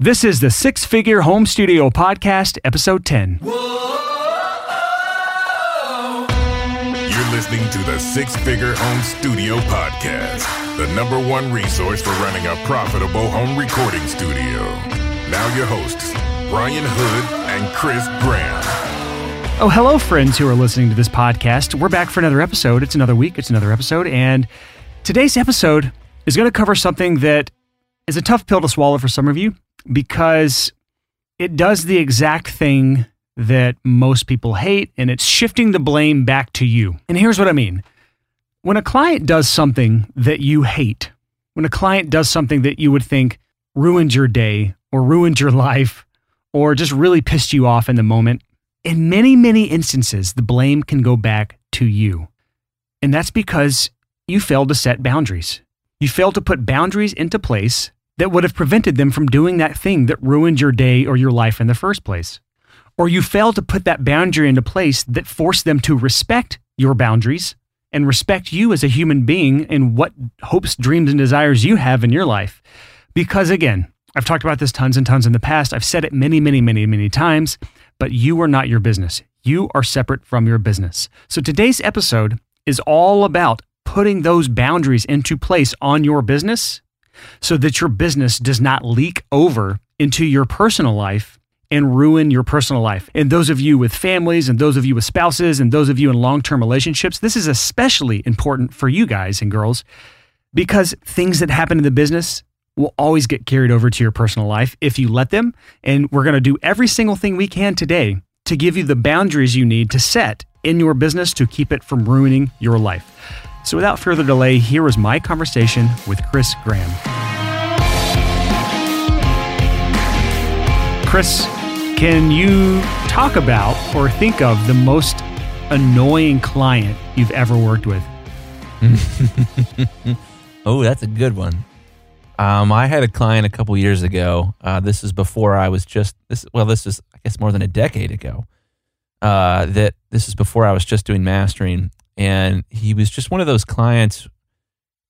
This is the Six Figure Home Studio Podcast, Episode 10. You're listening to the Six Figure Home Studio Podcast, the number one resource for running a profitable home recording studio. Now, your hosts, Brian Hood and Chris Graham. Oh, hello, friends who are listening to this podcast. We're back for another episode. It's another week, it's another episode. And today's episode is going to cover something that is a tough pill to swallow for some of you because it does the exact thing that most people hate, and it's shifting the blame back to you. And here's what I mean when a client does something that you hate, when a client does something that you would think ruined your day or ruined your life or just really pissed you off in the moment, in many, many instances, the blame can go back to you. And that's because you failed to set boundaries. You failed to put boundaries into place that would have prevented them from doing that thing that ruined your day or your life in the first place. Or you failed to put that boundary into place that forced them to respect your boundaries and respect you as a human being and what hopes, dreams, and desires you have in your life. Because again, I've talked about this tons and tons in the past. I've said it many, many, many, many times, but you are not your business. You are separate from your business. So today's episode is all about putting those boundaries into place on your business so that your business does not leak over into your personal life and ruin your personal life. And those of you with families and those of you with spouses and those of you in long term relationships, this is especially important for you guys and girls because things that happen in the business will always get carried over to your personal life if you let them. And we're going to do every single thing we can today to give you the boundaries you need to set in your business to keep it from ruining your life. So, without further delay, here was my conversation with Chris Graham. Chris, can you talk about or think of the most annoying client you've ever worked with? oh, that's a good one. Um, I had a client a couple years ago. Uh, this is before I was just this. Well, this is I guess more than a decade ago. Uh, that this is before I was just doing mastering, and he was just one of those clients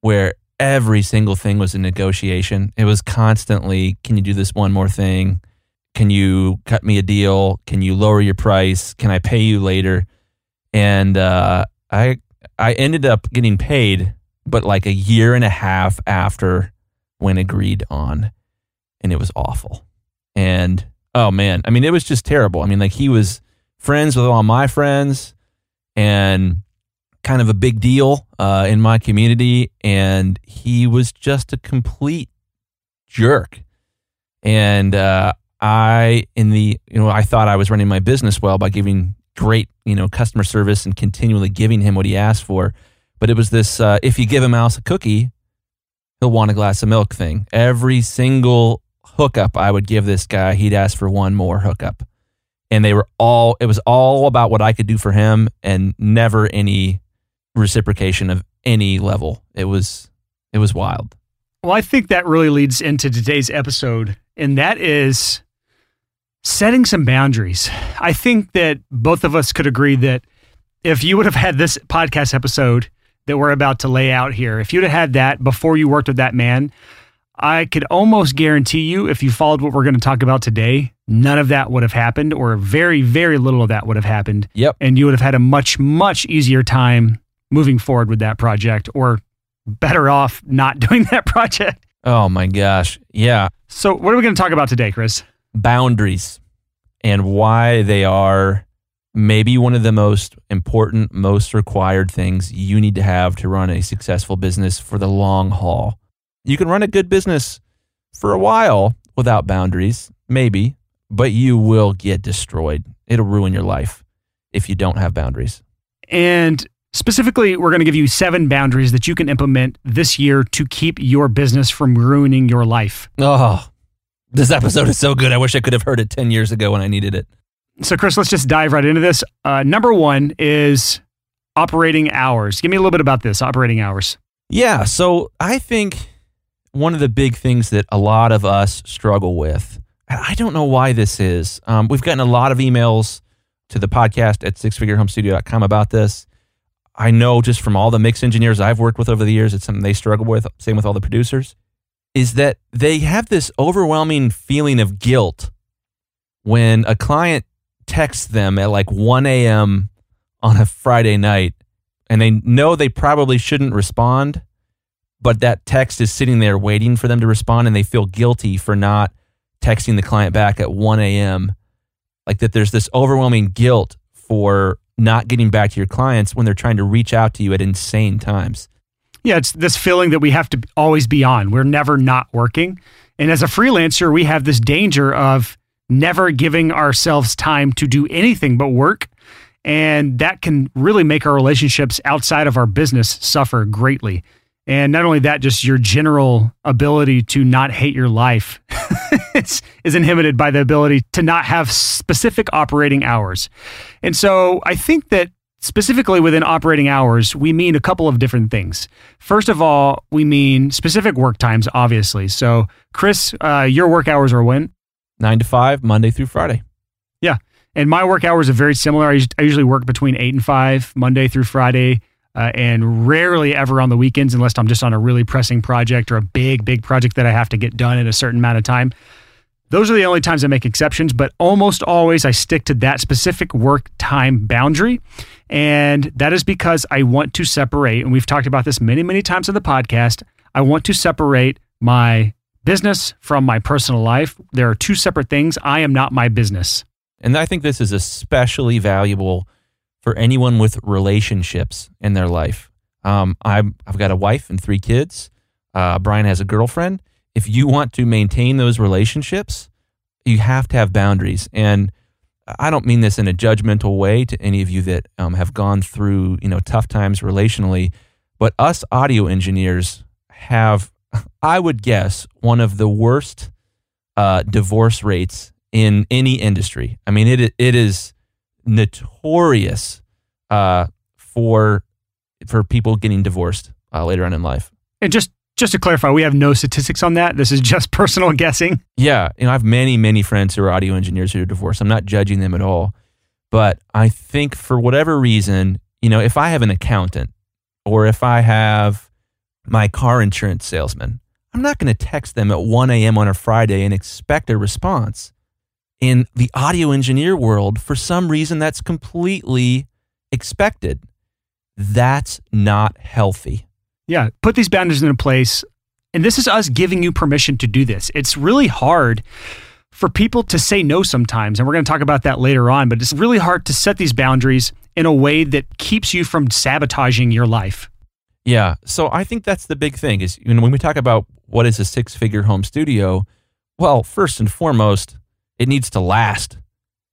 where every single thing was a negotiation. It was constantly, "Can you do this one more thing? Can you cut me a deal? Can you lower your price? Can I pay you later?" And uh, I I ended up getting paid, but like a year and a half after when agreed on, and it was awful. And oh man, I mean, it was just terrible. I mean, like he was friends with all my friends, and kind of a big deal uh, in my community, and he was just a complete jerk. And uh, I, in the, you know, I thought I was running my business well by giving great, you know, customer service and continually giving him what he asked for. But it was this: uh, if you give a mouse a cookie, he'll want a glass of milk thing. Every single hookup I would give this guy, he'd ask for one more hookup. And they were all, it was all about what I could do for him and never any reciprocation of any level. It was, it was wild. Well, I think that really leads into today's episode, and that is setting some boundaries. I think that both of us could agree that if you would have had this podcast episode that we're about to lay out here, if you'd have had that before you worked with that man, I could almost guarantee you, if you followed what we're going to talk about today, none of that would have happened, or very, very little of that would have happened. Yep. And you would have had a much, much easier time moving forward with that project, or better off not doing that project. Oh my gosh. Yeah. So, what are we going to talk about today, Chris? Boundaries and why they are maybe one of the most important, most required things you need to have to run a successful business for the long haul. You can run a good business for a while without boundaries, maybe, but you will get destroyed. It'll ruin your life if you don't have boundaries. And specifically, we're going to give you seven boundaries that you can implement this year to keep your business from ruining your life. Oh, this episode is so good. I wish I could have heard it 10 years ago when I needed it. So, Chris, let's just dive right into this. Uh, number one is operating hours. Give me a little bit about this operating hours. Yeah. So, I think one of the big things that a lot of us struggle with, and I don't know why this is, um, we've gotten a lot of emails to the podcast at sixfigurehomestudio.com about this. I know just from all the mix engineers I've worked with over the years, it's something they struggle with. Same with all the producers. is that they have this overwhelming feeling of guilt when a client texts them at like 1 a.m. on a Friday night and they know they probably shouldn't respond, but that text is sitting there waiting for them to respond and they feel guilty for not texting the client back at 1 a.m. Like that there's this overwhelming guilt for not getting back to your clients when they're trying to reach out to you at insane times. Yeah, it's this feeling that we have to always be on. We're never not working. And as a freelancer, we have this danger of never giving ourselves time to do anything but work. And that can really make our relationships outside of our business suffer greatly. And not only that, just your general ability to not hate your life is, is inhibited by the ability to not have specific operating hours. And so I think that specifically within operating hours, we mean a couple of different things. First of all, we mean specific work times, obviously. So, Chris, uh, your work hours are when? Nine to five, Monday through Friday. Yeah. And my work hours are very similar. I, I usually work between eight and five, Monday through Friday uh, and rarely ever on the weekends unless I'm just on a really pressing project or a big, big project that I have to get done in a certain amount of time. Those are the only times I make exceptions, but almost always I stick to that specific work time boundary. And that is because I want to separate, and we've talked about this many, many times on the podcast. I want to separate my business from my personal life. There are two separate things. I am not my business. And I think this is especially valuable for anyone with relationships in their life. Um, I'm, I've got a wife and three kids. Uh, Brian has a girlfriend. If you want to maintain those relationships, you have to have boundaries. And I don't mean this in a judgmental way to any of you that um, have gone through you know tough times relationally, but us audio engineers have, I would guess, one of the worst uh, divorce rates in any industry. I mean, it it is notorious uh, for for people getting divorced uh, later on in life. And just just to clarify, we have no statistics on that. This is just personal guessing. Yeah, you know, I have many many friends who are audio engineers who are divorced. I'm not judging them at all, but I think for whatever reason, you know, if I have an accountant or if I have my car insurance salesman, I'm not going to text them at 1 a.m. on a Friday and expect a response in the audio engineer world, for some reason, that's completely expected. That's not healthy. Yeah, put these boundaries into place. And this is us giving you permission to do this. It's really hard for people to say no sometimes. And we're going to talk about that later on, but it's really hard to set these boundaries in a way that keeps you from sabotaging your life. Yeah. So I think that's the big thing is you know, when we talk about what is a six figure home studio, well, first and foremost, it needs to last.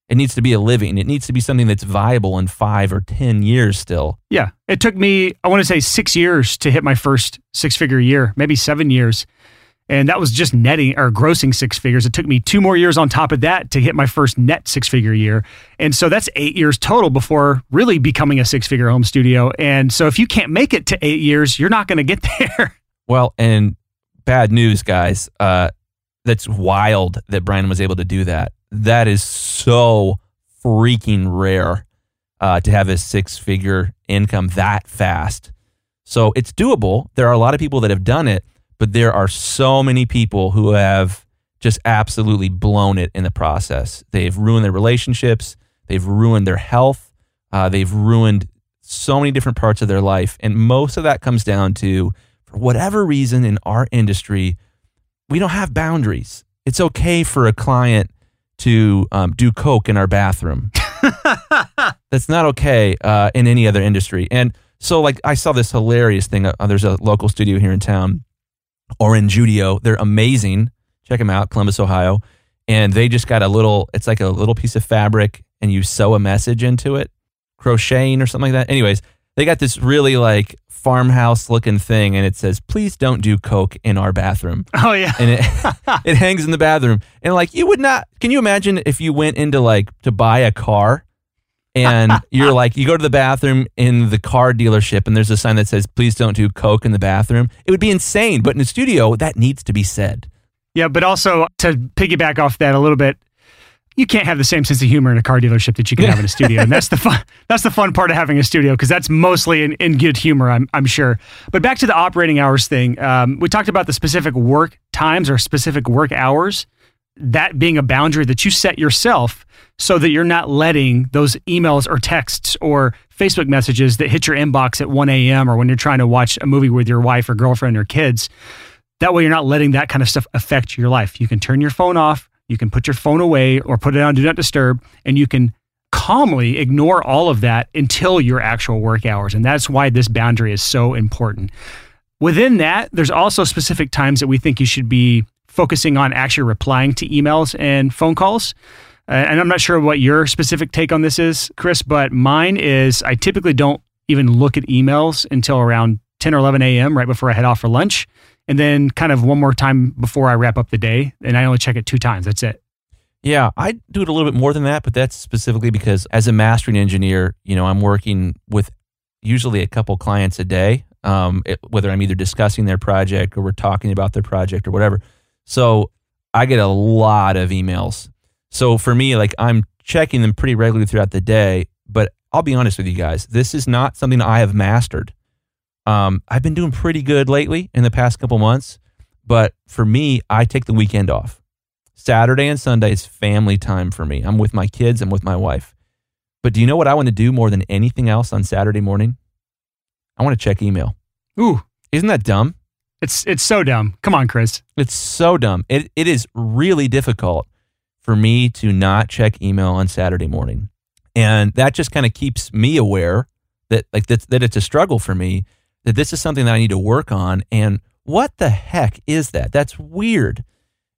It needs to be a living. It needs to be something that's viable in five or 10 years still. Yeah. It took me, I want to say six years to hit my first six figure year, maybe seven years. And that was just netting or grossing six figures. It took me two more years on top of that to hit my first net six figure year. And so that's eight years total before really becoming a six figure home studio. And so if you can't make it to eight years, you're not going to get there. Well, and bad news, guys. Uh, that's wild that Brian was able to do that. That is so freaking rare uh, to have a six figure income that fast. So it's doable. There are a lot of people that have done it, but there are so many people who have just absolutely blown it in the process. They've ruined their relationships, they've ruined their health, uh, they've ruined so many different parts of their life. And most of that comes down to, for whatever reason in our industry, we don't have boundaries. It's okay for a client to um, do coke in our bathroom. That's not okay uh, in any other industry. And so, like, I saw this hilarious thing. Uh, there's a local studio here in town, Oranjudio. They're amazing. Check them out, Columbus, Ohio. And they just got a little. It's like a little piece of fabric, and you sew a message into it, crocheting or something like that. Anyways, they got this really like farmhouse looking thing and it says please don't do coke in our bathroom. Oh yeah. And it it hangs in the bathroom. And like you would not can you imagine if you went into like to buy a car and you're like you go to the bathroom in the car dealership and there's a sign that says please don't do coke in the bathroom. It would be insane but in a studio that needs to be said. Yeah but also to piggyback off that a little bit you can't have the same sense of humor in a car dealership that you can have in a studio. And that's the fun that's the fun part of having a studio because that's mostly in, in good humor, I'm, I'm sure. But back to the operating hours thing. Um, we talked about the specific work times or specific work hours, that being a boundary that you set yourself so that you're not letting those emails or texts or Facebook messages that hit your inbox at 1 a.m. or when you're trying to watch a movie with your wife or girlfriend or kids. That way, you're not letting that kind of stuff affect your life. You can turn your phone off, you can put your phone away or put it on Do Not Disturb, and you can calmly ignore all of that until your actual work hours. And that's why this boundary is so important. Within that, there's also specific times that we think you should be focusing on actually replying to emails and phone calls. Uh, and I'm not sure what your specific take on this is, Chris, but mine is I typically don't even look at emails until around 10 or 11 a.m., right before I head off for lunch. And then kind of one more time before I wrap up the day. And I only check it two times. That's it. Yeah, I do it a little bit more than that, but that's specifically because as a mastering engineer, you know, I'm working with usually a couple clients a day, um, it, whether I'm either discussing their project or we're talking about their project or whatever. So I get a lot of emails. So for me, like I'm checking them pretty regularly throughout the day. But I'll be honest with you guys, this is not something I have mastered. Um, I've been doing pretty good lately in the past couple months, but for me, I take the weekend off. Saturday and Sunday is family time for me. I'm with my kids, I'm with my wife. But do you know what I want to do more than anything else on Saturday morning? I want to check email. Ooh, Isn't that dumb? it's it's so dumb. Come on, Chris. It's so dumb. It, it is really difficult for me to not check email on Saturday morning. And that just kind of keeps me aware that like that, that it's a struggle for me, that this is something that I need to work on. And what the heck is that? That's weird.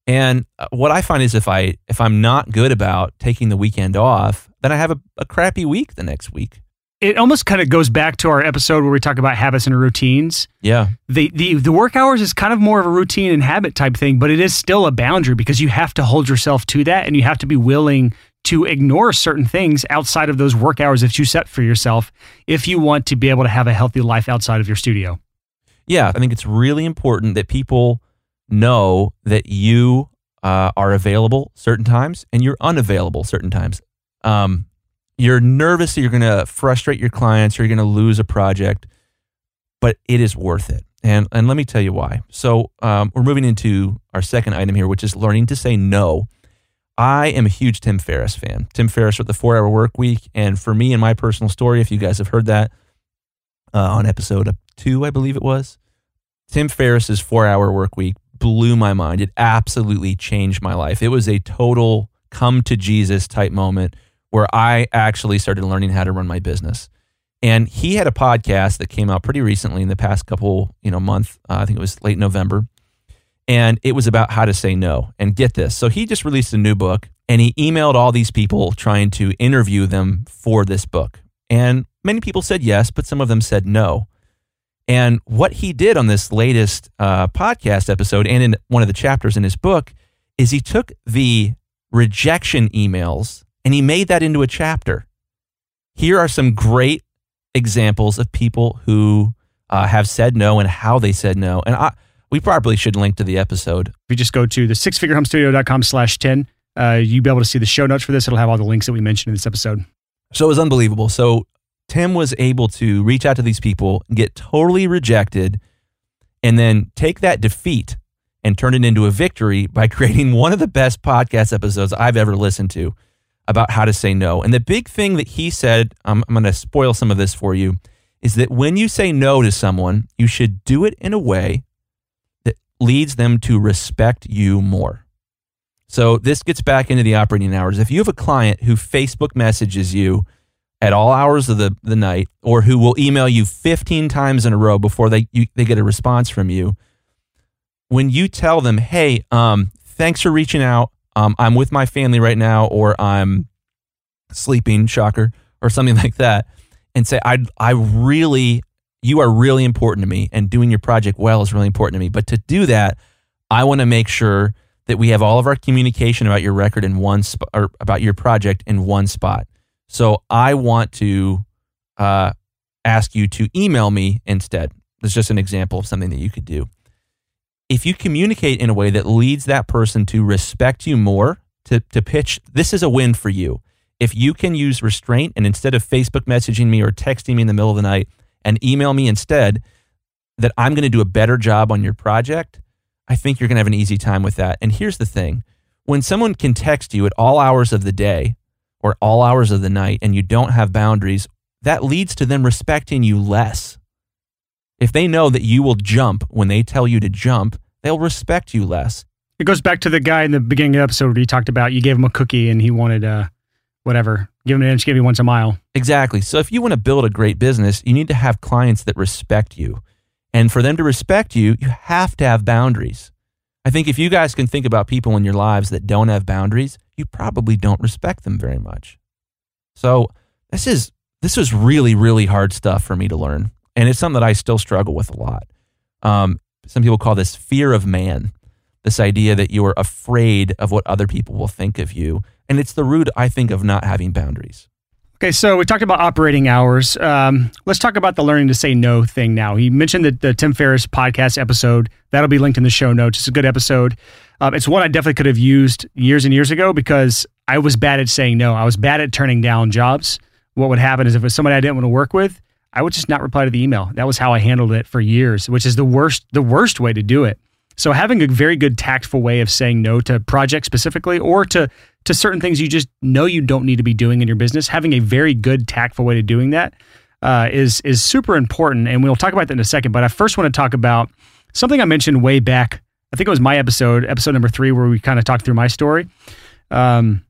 And uh, what I find is if I if I'm not good about taking the weekend off, then I have a, a crappy week the next week. It almost kind of goes back to our episode where we talk about habits and routines. Yeah. the, the the work hours is kind of more of a routine and habit type thing, but it is still a boundary because you have to hold yourself to that and you have to be willing to ignore certain things outside of those work hours that you set for yourself if you want to be able to have a healthy life outside of your studio. Yeah, I think it's really important that people know that you uh, are available certain times and you're unavailable certain times. Um, you're nervous that you're going to frustrate your clients or you're going to lose a project, but it is worth it. And and let me tell you why. So um, we're moving into our second item here, which is learning to say no. I am a huge Tim Ferriss fan. Tim Ferriss with the Four Hour Work Week, and for me and my personal story, if you guys have heard that uh, on episode two, I believe it was, Tim Ferriss's Four Hour Work Week blew my mind. It absolutely changed my life. It was a total come to Jesus type moment where I actually started learning how to run my business. And he had a podcast that came out pretty recently in the past couple, you know, month. Uh, I think it was late November, and it was about how to say no. And get this, so he just released a new book, and he emailed all these people trying to interview them for this book. And many people said yes, but some of them said no. And what he did on this latest uh, podcast episode and in one of the chapters in his book is he took the rejection emails and he made that into a chapter. Here are some great examples of people who uh, have said no and how they said no. And I, we probably should link to the episode. If you just go to the sixfigurehomestudio.com slash 10, uh, you'll be able to see the show notes for this. It'll have all the links that we mentioned in this episode. So it was unbelievable. So Tim was able to reach out to these people, get totally rejected, and then take that defeat and turn it into a victory by creating one of the best podcast episodes I've ever listened to about how to say no. And the big thing that he said, I'm, I'm going to spoil some of this for you, is that when you say no to someone, you should do it in a way leads them to respect you more. So this gets back into the operating hours. If you have a client who Facebook messages you at all hours of the, the night or who will email you 15 times in a row before they, you, they get a response from you, when you tell them, hey, um, thanks for reaching out, um, I'm with my family right now, or I'm sleeping, shocker, or something like that, and say, I, I really, you are really important to me, and doing your project well is really important to me. But to do that, I want to make sure that we have all of our communication about your record in one spot, or about your project in one spot. So I want to uh, ask you to email me instead. That's just an example of something that you could do if you communicate in a way that leads that person to respect you more, to, to pitch this is a win for you. If you can use restraint and instead of Facebook messaging me or texting me in the middle of the night and email me instead, that I'm going to do a better job on your project, I think you're going to have an easy time with that. And here's the thing when someone can text you at all hours of the day or all hours of the night and you don't have boundaries, that leads to them respecting you less. If they know that you will jump when they tell you to jump, they'll respect you less. It goes back to the guy in the beginning of the episode where you talked about you gave him a cookie and he wanted uh whatever. Give them an inch, give you once a mile. Exactly. So if you want to build a great business, you need to have clients that respect you. And for them to respect you, you have to have boundaries. I think if you guys can think about people in your lives that don't have boundaries, you probably don't respect them very much. So this is this was really really hard stuff for me to learn, and it's something that I still struggle with a lot. Um, some people call this fear of man this idea that you are afraid of what other people will think of you. And it's the root, I think, of not having boundaries. Okay, so we talked about operating hours. Um, let's talk about the learning to say no thing now. He mentioned the, the Tim Ferriss podcast episode. That'll be linked in the show notes. It's a good episode. Um, it's one I definitely could have used years and years ago because I was bad at saying no. I was bad at turning down jobs. What would happen is if it was somebody I didn't want to work with, I would just not reply to the email. That was how I handled it for years, which is the worst the worst way to do it. So having a very good tactful way of saying no to projects specifically or to to certain things you just know you don't need to be doing in your business, having a very good tactful way to doing that uh, is is super important. And we'll talk about that in a second. But I first want to talk about something I mentioned way back. I think it was my episode, episode number three, where we kind of talked through my story. Um,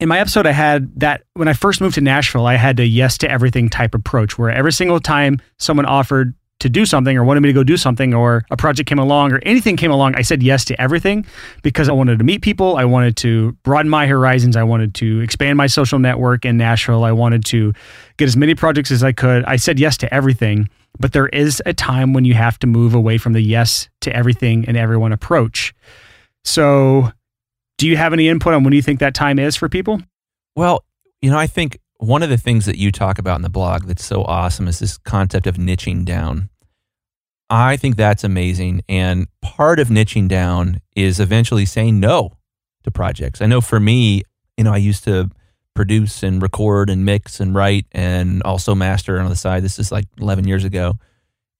in my episode, I had that when I first moved to Nashville, I had a yes to everything type approach where every single time someone offered to do something or wanted me to go do something or a project came along or anything came along, I said yes to everything because I wanted to meet people. I wanted to broaden my horizons. I wanted to expand my social network in Nashville. I wanted to get as many projects as I could. I said yes to everything, but there is a time when you have to move away from the yes to everything and everyone approach. So, do you have any input on when you think that time is for people? Well, you know, I think one of the things that you talk about in the blog that's so awesome is this concept of niching down. I think that's amazing. And part of niching down is eventually saying no to projects. I know for me, you know, I used to produce and record and mix and write and also master on the side. This is like 11 years ago.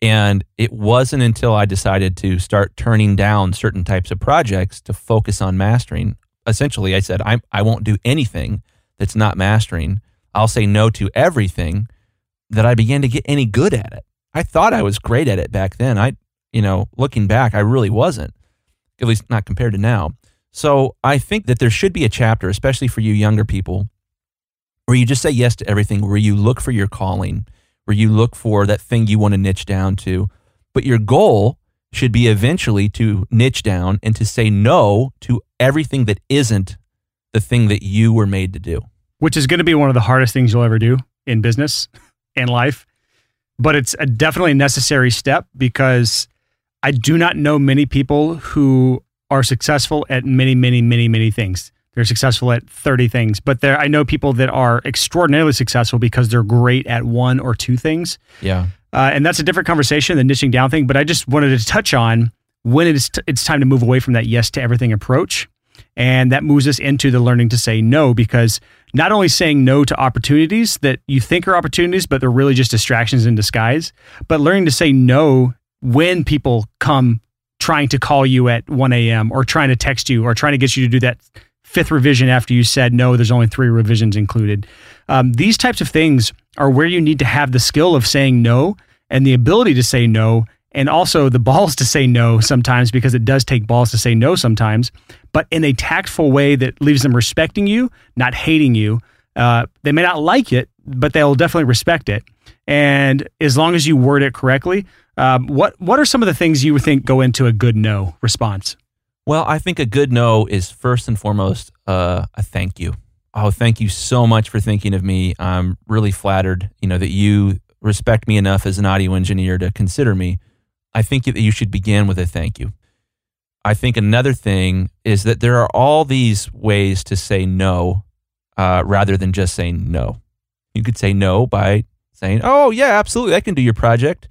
And it wasn't until I decided to start turning down certain types of projects to focus on mastering. Essentially, I said, I, I won't do anything that's not mastering I'll say no to everything that I began to get any good at it. I thought I was great at it back then. I, you know, looking back, I really wasn't, at least not compared to now. So I think that there should be a chapter, especially for you younger people, where you just say yes to everything, where you look for your calling, where you look for that thing you want to niche down to. But your goal should be eventually to niche down and to say no to everything that isn't the thing that you were made to do which is going to be one of the hardest things you'll ever do in business and life. But it's a definitely a necessary step because I do not know many people who are successful at many, many, many, many things. They're successful at 30 things, but there I know people that are extraordinarily successful because they're great at one or two things. Yeah. Uh, and that's a different conversation, the niching down thing. But I just wanted to touch on when it is t- it's time to move away from that yes to everything approach and that moves us into the learning to say no because not only saying no to opportunities that you think are opportunities, but they're really just distractions in disguise, but learning to say no when people come trying to call you at 1 a.m. or trying to text you or trying to get you to do that fifth revision after you said no, there's only three revisions included. Um, these types of things are where you need to have the skill of saying no and the ability to say no and also the balls to say no sometimes because it does take balls to say no sometimes, but in a tactful way that leaves them respecting you, not hating you. Uh, they may not like it, but they'll definitely respect it. And as long as you word it correctly, um, what what are some of the things you think go into a good no response? Well, I think a good no is first and foremost uh, a thank you. Oh, thank you so much for thinking of me. I'm really flattered, you know, that you respect me enough as an audio engineer to consider me. I think that you should begin with a thank you. I think another thing is that there are all these ways to say no uh, rather than just saying no. You could say no by saying, "Oh yeah, absolutely, I can do your project."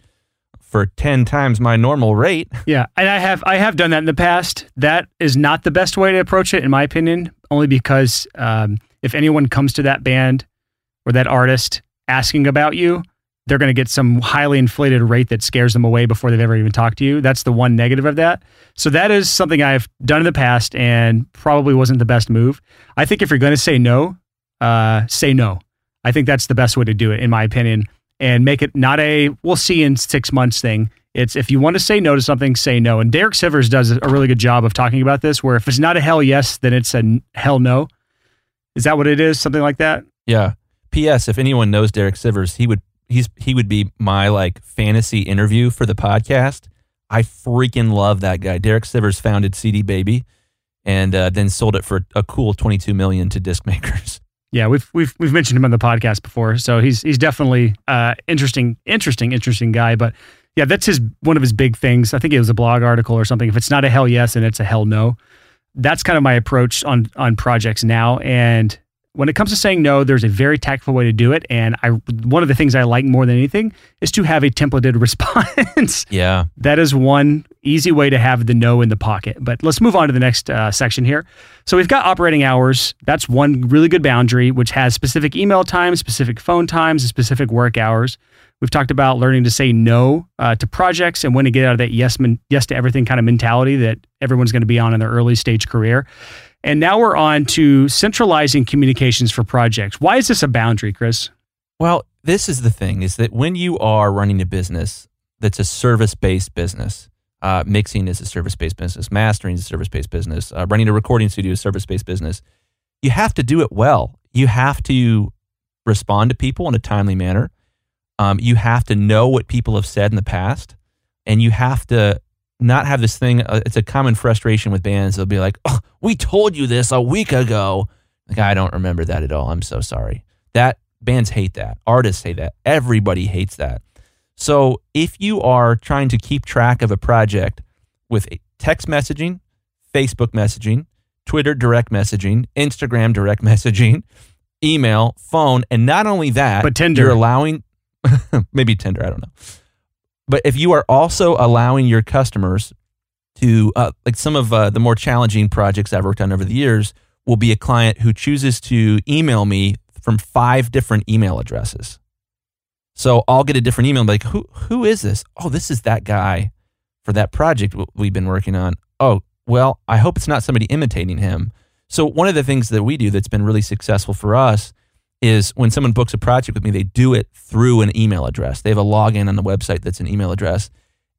for 10 times my normal rate. Yeah, and I have I have done that in the past. That is not the best way to approach it, in my opinion, only because um, if anyone comes to that band or that artist asking about you, they're going to get some highly inflated rate that scares them away before they've ever even talked to you. That's the one negative of that. So that is something I've done in the past and probably wasn't the best move. I think if you're going to say no, uh, say no. I think that's the best way to do it, in my opinion, and make it not a we'll see in six months thing. It's if you want to say no to something, say no. And Derek Sivers does a really good job of talking about this, where if it's not a hell yes, then it's a hell no. Is that what it is? Something like that? Yeah. P.S. If anyone knows Derek Sivers, he would he's he would be my like fantasy interview for the podcast. I freaking love that guy. Derek Sivers founded CD Baby, and uh, then sold it for a cool twenty two million to disc makers. Yeah, we've we've we've mentioned him on the podcast before, so he's he's definitely uh, interesting, interesting, interesting guy. But yeah, that's his one of his big things. I think it was a blog article or something. If it's not a hell yes and it's a hell no, that's kind of my approach on on projects now. And when it comes to saying no, there's a very tactful way to do it. And I one of the things I like more than anything is to have a templated response. Yeah, that is one easy way to have the no in the pocket. But let's move on to the next uh, section here. So we've got operating hours. That's one really good boundary, which has specific email times, specific phone times, and specific work hours. We've talked about learning to say no uh, to projects and when to get out of that yes, men, yes to everything kind of mentality that everyone's going to be on in their early stage career. And now we're on to centralizing communications for projects. Why is this a boundary, Chris? Well, this is the thing is that when you are running a business that's a service based business, uh, mixing is a service based business, mastering is a service based business, uh, running a recording studio is a service based business, you have to do it well. You have to respond to people in a timely manner. Um, you have to know what people have said in the past, and you have to not have this thing. Uh, it's a common frustration with bands. They'll be like, "Oh, we told you this a week ago." Like, I don't remember that at all. I'm so sorry. That bands hate that. Artists hate that. Everybody hates that. So if you are trying to keep track of a project with text messaging, Facebook messaging, Twitter direct messaging, Instagram direct messaging, email, phone, and not only that, but Tinder. you're allowing maybe Tinder, I don't know. But if you are also allowing your customers to, uh, like some of uh, the more challenging projects I've worked on over the years, will be a client who chooses to email me from five different email addresses. So I'll get a different email, like, who who is this? Oh, this is that guy for that project we've been working on. Oh, well, I hope it's not somebody imitating him. So one of the things that we do that's been really successful for us is when someone books a project with me, they do it through an email address. They have a login on the website that's an email address.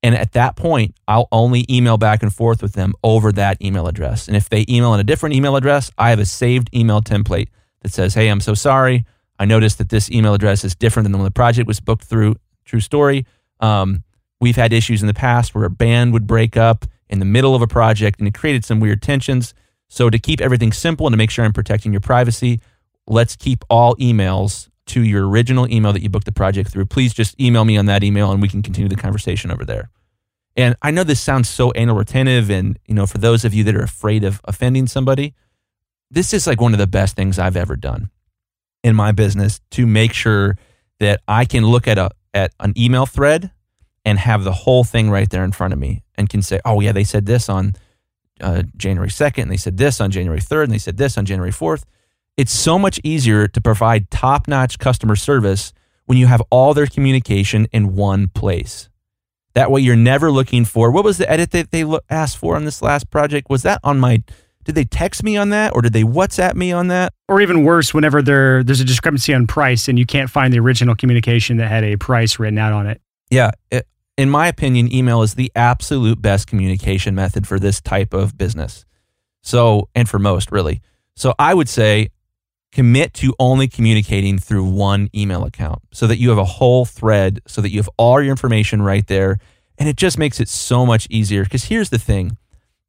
And at that point, I'll only email back and forth with them over that email address. And if they email on a different email address, I have a saved email template that says, Hey, I'm so sorry. I noticed that this email address is different than the one the project was booked through. True story. Um, we've had issues in the past where a band would break up in the middle of a project and it created some weird tensions. So, to keep everything simple and to make sure I'm protecting your privacy, let's keep all emails to your original email that you booked the project through. Please just email me on that email and we can continue the conversation over there. And I know this sounds so anal retentive and, you know, for those of you that are afraid of offending somebody, this is like one of the best things I've ever done in my business to make sure that I can look at a at an email thread and have the whole thing right there in front of me and can say, "Oh yeah, they said this on uh, January 2nd, and they said this on January 3rd, and they said this on January 4th." It's so much easier to provide top notch customer service when you have all their communication in one place. That way, you're never looking for what was the edit that they asked for on this last project? Was that on my did they text me on that or did they WhatsApp me on that? Or even worse, whenever there there's a discrepancy on price and you can't find the original communication that had a price written out on it. Yeah, it, in my opinion, email is the absolute best communication method for this type of business. So, and for most really. So, I would say commit to only communicating through one email account so that you have a whole thread, so that you have all your information right there. And it just makes it so much easier. Because here's the thing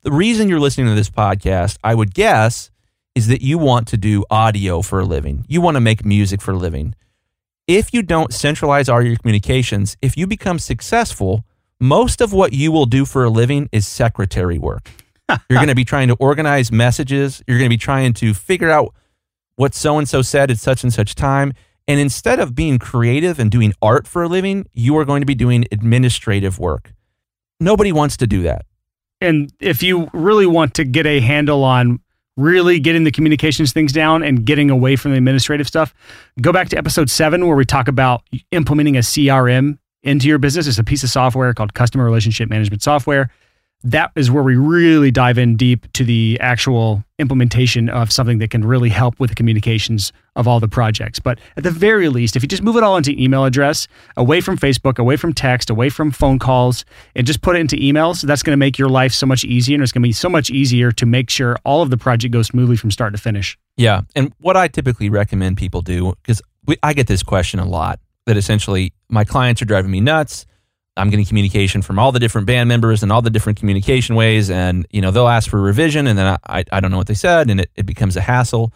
the reason you're listening to this podcast, I would guess, is that you want to do audio for a living, you want to make music for a living. If you don't centralize all your communications, if you become successful, most of what you will do for a living is secretary work. You're going to be trying to organize messages. You're going to be trying to figure out what so and so said at such and such time. And instead of being creative and doing art for a living, you are going to be doing administrative work. Nobody wants to do that. And if you really want to get a handle on really getting the communications things down and getting away from the administrative stuff, go back to episode seven where we talk about implementing a CRM into your business. It's a piece of software called Customer Relationship Management Software that is where we really dive in deep to the actual implementation of something that can really help with the communications of all the projects. But at the very least, if you just move it all into email address, away from Facebook, away from text, away from phone calls, and just put it into emails, that's going to make your life so much easier. And it's going to be so much easier to make sure all of the project goes smoothly from start to finish. Yeah. And what I typically recommend people do, because I get this question a lot that essentially my clients are driving me nuts I'm getting communication from all the different band members and all the different communication ways. And, you know, they'll ask for revision and then I, I, don't know what they said and it, it becomes a hassle.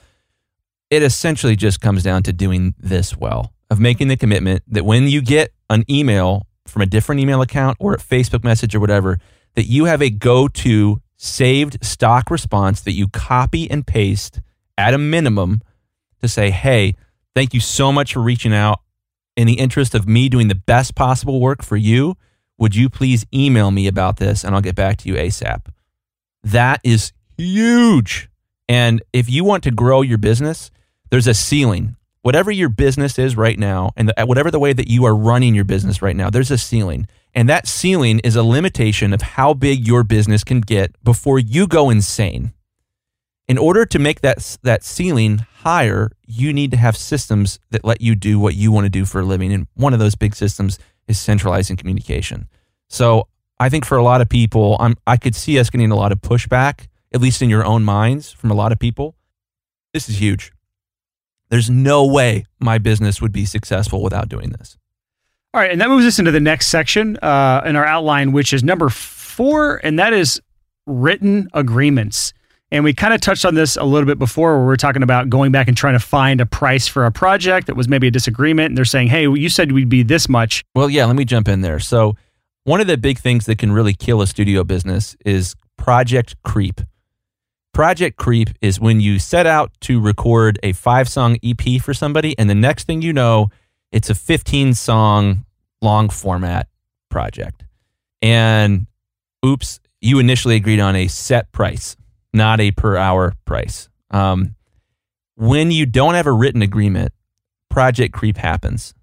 It essentially just comes down to doing this well, of making the commitment that when you get an email from a different email account or a Facebook message or whatever, that you have a go to saved stock response that you copy and paste at a minimum to say, hey, thank you so much for reaching out in the interest of me doing the best possible work for you, would you please email me about this and I'll get back to you ASAP? That is huge. And if you want to grow your business, there's a ceiling. Whatever your business is right now, and the, whatever the way that you are running your business right now, there's a ceiling. And that ceiling is a limitation of how big your business can get before you go insane. In order to make that, that ceiling higher, you need to have systems that let you do what you want to do for a living. And one of those big systems is centralizing communication. So I think for a lot of people, I'm, I could see us getting a lot of pushback, at least in your own minds, from a lot of people. This is huge. There's no way my business would be successful without doing this. All right. And that moves us into the next section uh, in our outline, which is number four, and that is written agreements. And we kind of touched on this a little bit before where we are talking about going back and trying to find a price for a project that was maybe a disagreement. And they're saying, hey, you said we'd be this much. Well, yeah, let me jump in there. So, one of the big things that can really kill a studio business is project creep. Project creep is when you set out to record a five song EP for somebody, and the next thing you know, it's a 15 song long format project. And oops, you initially agreed on a set price not a per hour price. Um, when you don't have a written agreement, project creep happens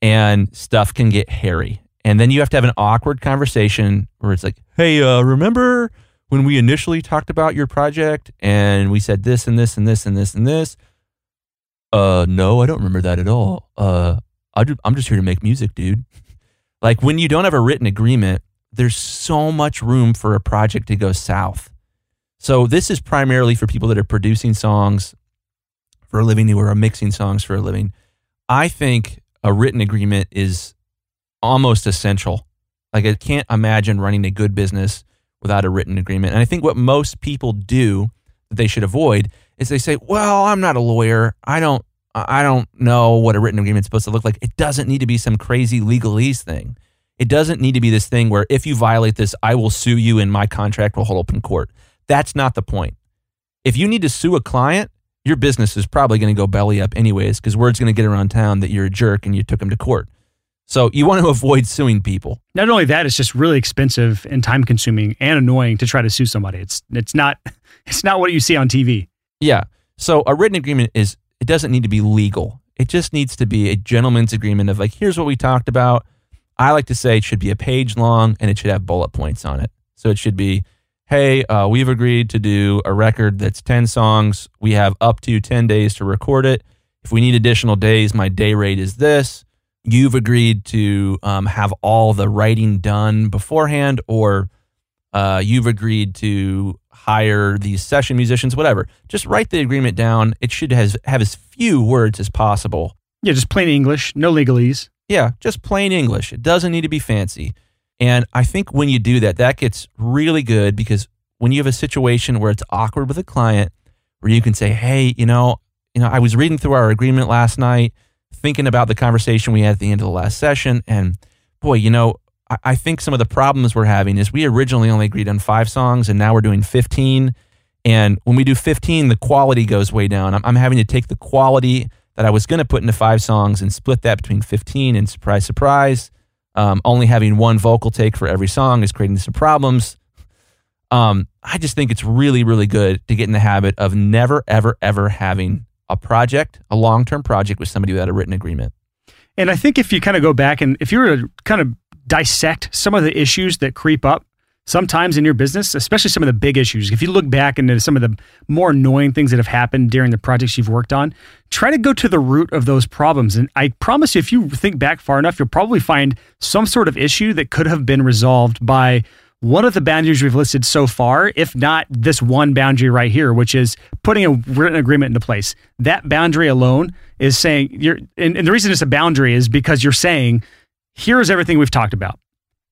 and stuff can get hairy. And then you have to have an awkward conversation where it's like, hey, uh, remember when we initially talked about your project and we said this and this and this and this and this? Uh, no, I don't remember that at all. Uh, I I'm just here to make music, dude. like when you don't have a written agreement, there's so much room for a project to go south. So this is primarily for people that are producing songs for a living who are mixing songs for a living. I think a written agreement is almost essential. Like I can't imagine running a good business without a written agreement. And I think what most people do that they should avoid is they say, "Well, I'm not a lawyer. I don't I don't know what a written agreement is supposed to look like. It doesn't need to be some crazy legalese thing. It doesn't need to be this thing where if you violate this, I will sue you and my contract will hold up in court. That's not the point. If you need to sue a client, your business is probably going to go belly up anyways because word's going to get around town that you're a jerk and you took him to court. So you want to avoid suing people. Not only that, it's just really expensive and time consuming and annoying to try to sue somebody. It's it's not it's not what you see on TV. Yeah. So a written agreement is it doesn't need to be legal. It just needs to be a gentleman's agreement of like here's what we talked about. I like to say it should be a page long and it should have bullet points on it. So it should be hey, uh, we've agreed to do a record that's 10 songs. We have up to 10 days to record it. If we need additional days, my day rate is this. You've agreed to um, have all the writing done beforehand, or uh, you've agreed to hire these session musicians, whatever. Just write the agreement down. It should has, have as few words as possible. Yeah, just plain English, no legalese. Yeah, just plain English. It doesn't need to be fancy. And I think when you do that, that gets really good because when you have a situation where it's awkward with a client, where you can say, "Hey, you know, you know, I was reading through our agreement last night, thinking about the conversation we had at the end of the last session, and boy, you know, I, I think some of the problems we're having is we originally only agreed on five songs, and now we're doing fifteen. And when we do 15, the quality goes way down. I'm, I'm having to take the quality that I was going to put into five songs and split that between 15 and surprise, surprise. Um, only having one vocal take for every song is creating some problems. Um, I just think it's really, really good to get in the habit of never, ever, ever having a project, a long term project with somebody without a written agreement. And I think if you kind of go back and if you were to kind of dissect some of the issues that creep up sometimes in your business, especially some of the big issues. If you look back into some of the more annoying things that have happened during the projects you've worked on, try to go to the root of those problems. And I promise you, if you think back far enough, you'll probably find some sort of issue that could have been resolved by one of the boundaries we've listed so far, if not this one boundary right here, which is putting a written agreement into place. That boundary alone is saying you're, and, and the reason it's a boundary is because you're saying, here's everything we've talked about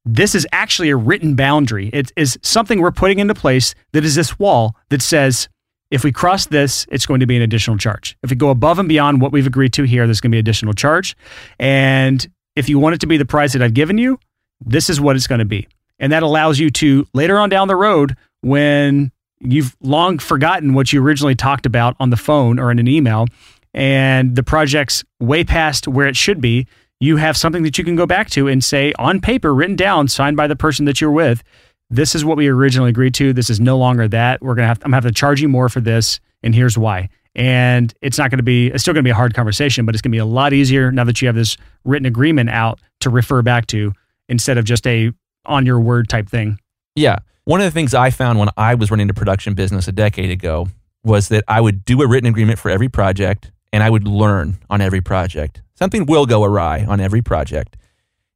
this is actually a written boundary. It is something we're putting into place that is this wall that says, if we cross this, it's going to be an additional charge. If we go above and beyond what we've agreed to here, there's going to be additional charge. And if you want it to be the price that I've given you, this is what it's going to be. And that allows you to later on down the road, when you've long forgotten what you originally talked about on the phone or in an email, and the project's way past where it should be, you have something that you can go back to and say on paper, written down, signed by the person that you're with. This is what we originally agreed to. This is no longer that. We're gonna have. I'm gonna have to charge you more for this, and here's why. And it's not to be. It's still to be a hard conversation, but it's to be a lot easier now that you have this written agreement out to refer back to instead of just a on your word type thing. Yeah. One of the things I found when I was running a production business a decade ago was that I would do a written agreement for every project and I would learn on every project. Something will go awry on every project.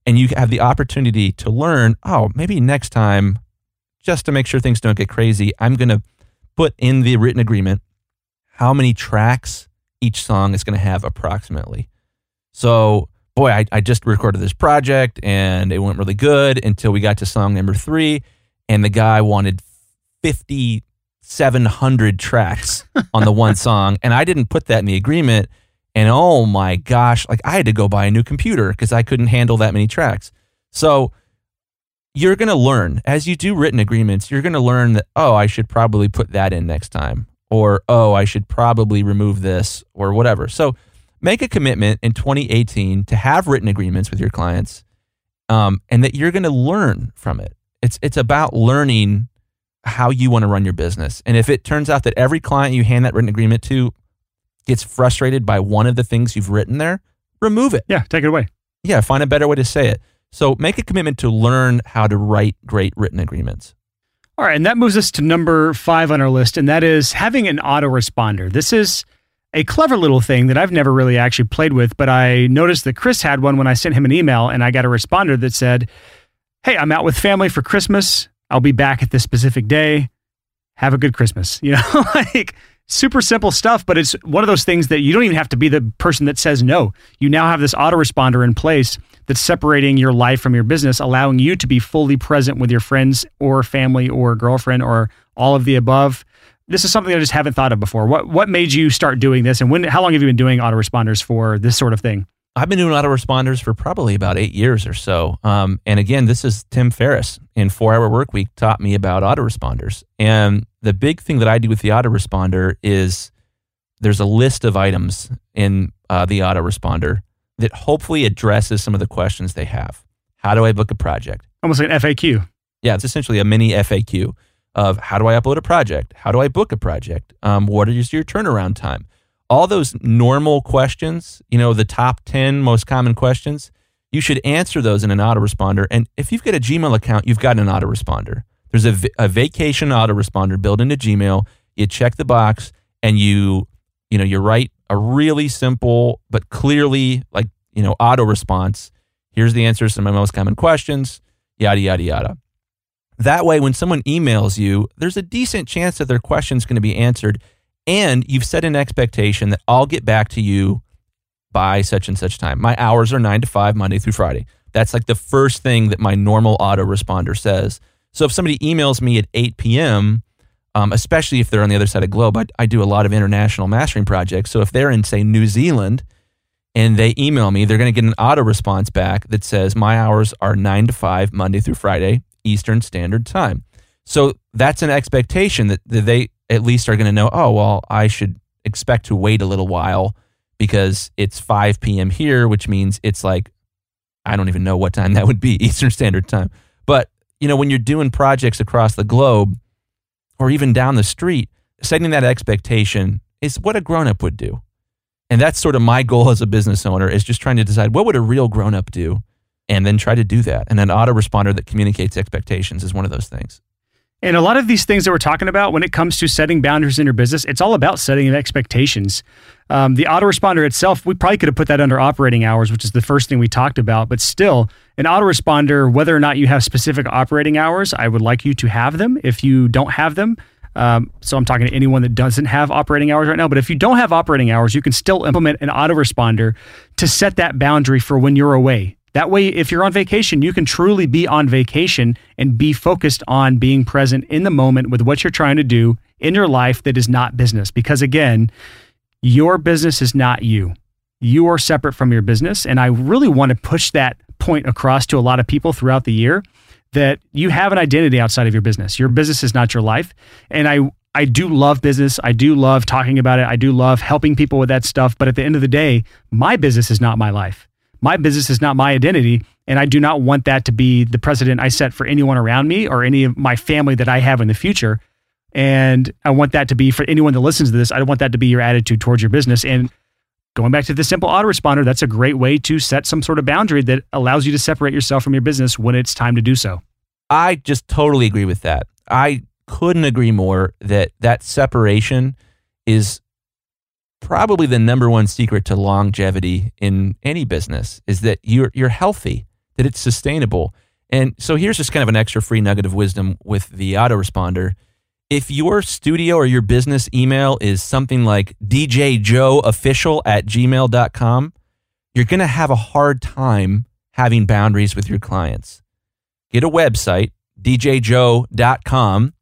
And you have the opportunity to learn, oh, maybe next time, just to make sure things don't get crazy, I'm going to put in the written agreement how many tracks each song is going to have approximately. So, boy, I, I just recorded this project and it went really good until we got to song number three. And the guy wanted 5,700 tracks on the one song. And I didn't put that in the agreement. And oh my gosh, like I had to go buy a new computer because I couldn't handle that many tracks. So you're going to learn as you do written agreements, you're going to learn that, oh, I should probably put that in next time. Or, oh, I should probably remove this or whatever. So make a commitment in 2018 to have written agreements with your clients um, and that you're going to learn from it. It's, it's about learning how you want to run your business. And if it turns out that every client you hand that written agreement to gets frustrated by one of the things you've written there, remove it. Yeah, take it away. Yeah, find a better way to say it. So make a commitment to learn how to write great written agreements. All right, and that moves us to number five on our list, and that is having an autoresponder. This is a clever little thing that I've never really actually played with, but I noticed that Chris had one when I sent him an email, and I got a responder that said, Hey, I'm out with family for Christmas. I'll be back at this specific day. Have a good Christmas. You know, like super simple stuff, but it's one of those things that you don't even have to be the person that says no. You now have this autoresponder in place that's separating your life from your business, allowing you to be fully present with your friends or family or girlfriend or all of the above. This is something I just haven't thought of before. What what made you start doing this, and when? How long have you been doing autoresponders for this sort of thing? I've been doing autoresponders for probably about eight years or so. Um, and again, this is Tim Ferriss in Four Hour Work Week taught me about autoresponders. And the big thing that I do with the autoresponder is there's a list of items in uh, the autoresponder that hopefully addresses some of the questions they have. How do I book a project? Almost like an FAQ. Yeah, it's essentially a mini FAQ of how do I upload a project? How do I book a project? Um, what is your turnaround time? all those normal questions, you know, the top 10 most common questions, you should answer those in an autoresponder. And if you've got a Gmail account, you've got an autoresponder. There's a, vacation autoresponder built into Gmail. You check the box and you, you know, you write a really simple but clearly like, you know, auto response. Here's the answers to my most common questions, yada, yada, yada. That way, when someone emails you, there's a decent chance that their question's going to be answered and you've set an expectation that I'll get back to you by such and such time. My hours are nine to five, Monday through Friday. That's like the first thing that my normal autoresponder says. So if somebody emails me at 8 p.m., um, especially if they're on the other side of the globe, I, I do a lot of international mastering projects. So if they're in, say, New Zealand and they email me, they're going to get an auto response back that says, My hours are nine to five, Monday through Friday, Eastern Standard Time. So that's an expectation that, that they at least are going to know, oh, well, I should expect to wait a little while because it's 5 p.m. here, which means it's like, I don't even know what time that would be, Eastern Standard Time. You know, when you're doing projects across the globe or even down the street, setting that expectation is what a grown up would do. And that's sort of my goal as a business owner is just trying to decide what would a real grown up do and then try to do that. And an autoresponder that communicates expectations is one of those things. And a lot of these things that we're talking about when it comes to setting boundaries in your business, it's all about setting expectations. Um, the autoresponder itself, we probably could have put that under operating hours, which is the first thing we talked about. But still, an autoresponder, whether or not you have specific operating hours, I would like you to have them. If you don't have them, um, so I'm talking to anyone that doesn't have operating hours right now. But if you don't have operating hours, you can still implement an autoresponder to set that boundary for when you're away. That way, if you're on vacation, you can truly be on vacation and be focused on being present in the moment with what you're trying to do in your life that is not business. Because again, your business is not you. You are separate from your business. And I really want to push that point across to a lot of people throughout the year that you have an identity outside of your business. Your business is not your life. And I, I do love business. I do love talking about it. I do love helping people with that stuff. But at the end of the day, my business is not my life my business is not my identity. And I do not want that to be the precedent I set for anyone around me or any of my family that I have in the future. And I want that to be for anyone that listens to this, I don't want that to be your attitude towards your business. And going back to the simple autoresponder, that's a great way to set some sort of boundary that allows you to separate yourself from your business when it's time to do so. I just totally agree with that. I couldn't agree more that that separation is probably the number one secret to longevity in any business is that you're you're healthy, that it's sustainable. And so here's just kind of an extra free nugget of wisdom with the autoresponder. If your studio or your business email is something like djjoeofficial at gmail.com, you're going to have a hard time having boundaries with your clients. Get a website, djjoe.com,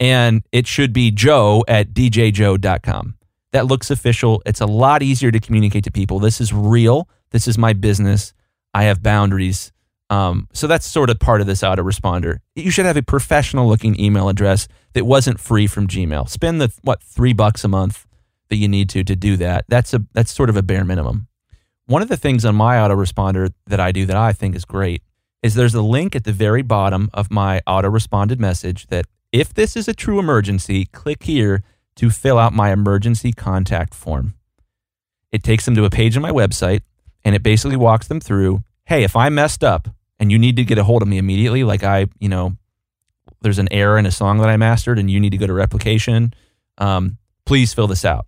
and it should be joe at djjoe.com that looks official. It's a lot easier to communicate to people. This is real. This is my business. I have boundaries. Um, so that's sort of part of this autoresponder. You should have a professional looking email address that wasn't free from Gmail. Spend the what three bucks a month that you need to to do that. That's a that's sort of a bare minimum. One of the things on my autoresponder that I do that I think is great is there's a link at the very bottom of my autoresponded message that if this is a true emergency, click here to fill out my emergency contact form. It takes them to a page on my website and it basically walks them through hey, if I messed up and you need to get a hold of me immediately, like I, you know, there's an error in a song that I mastered and you need to go to replication, um, please fill this out.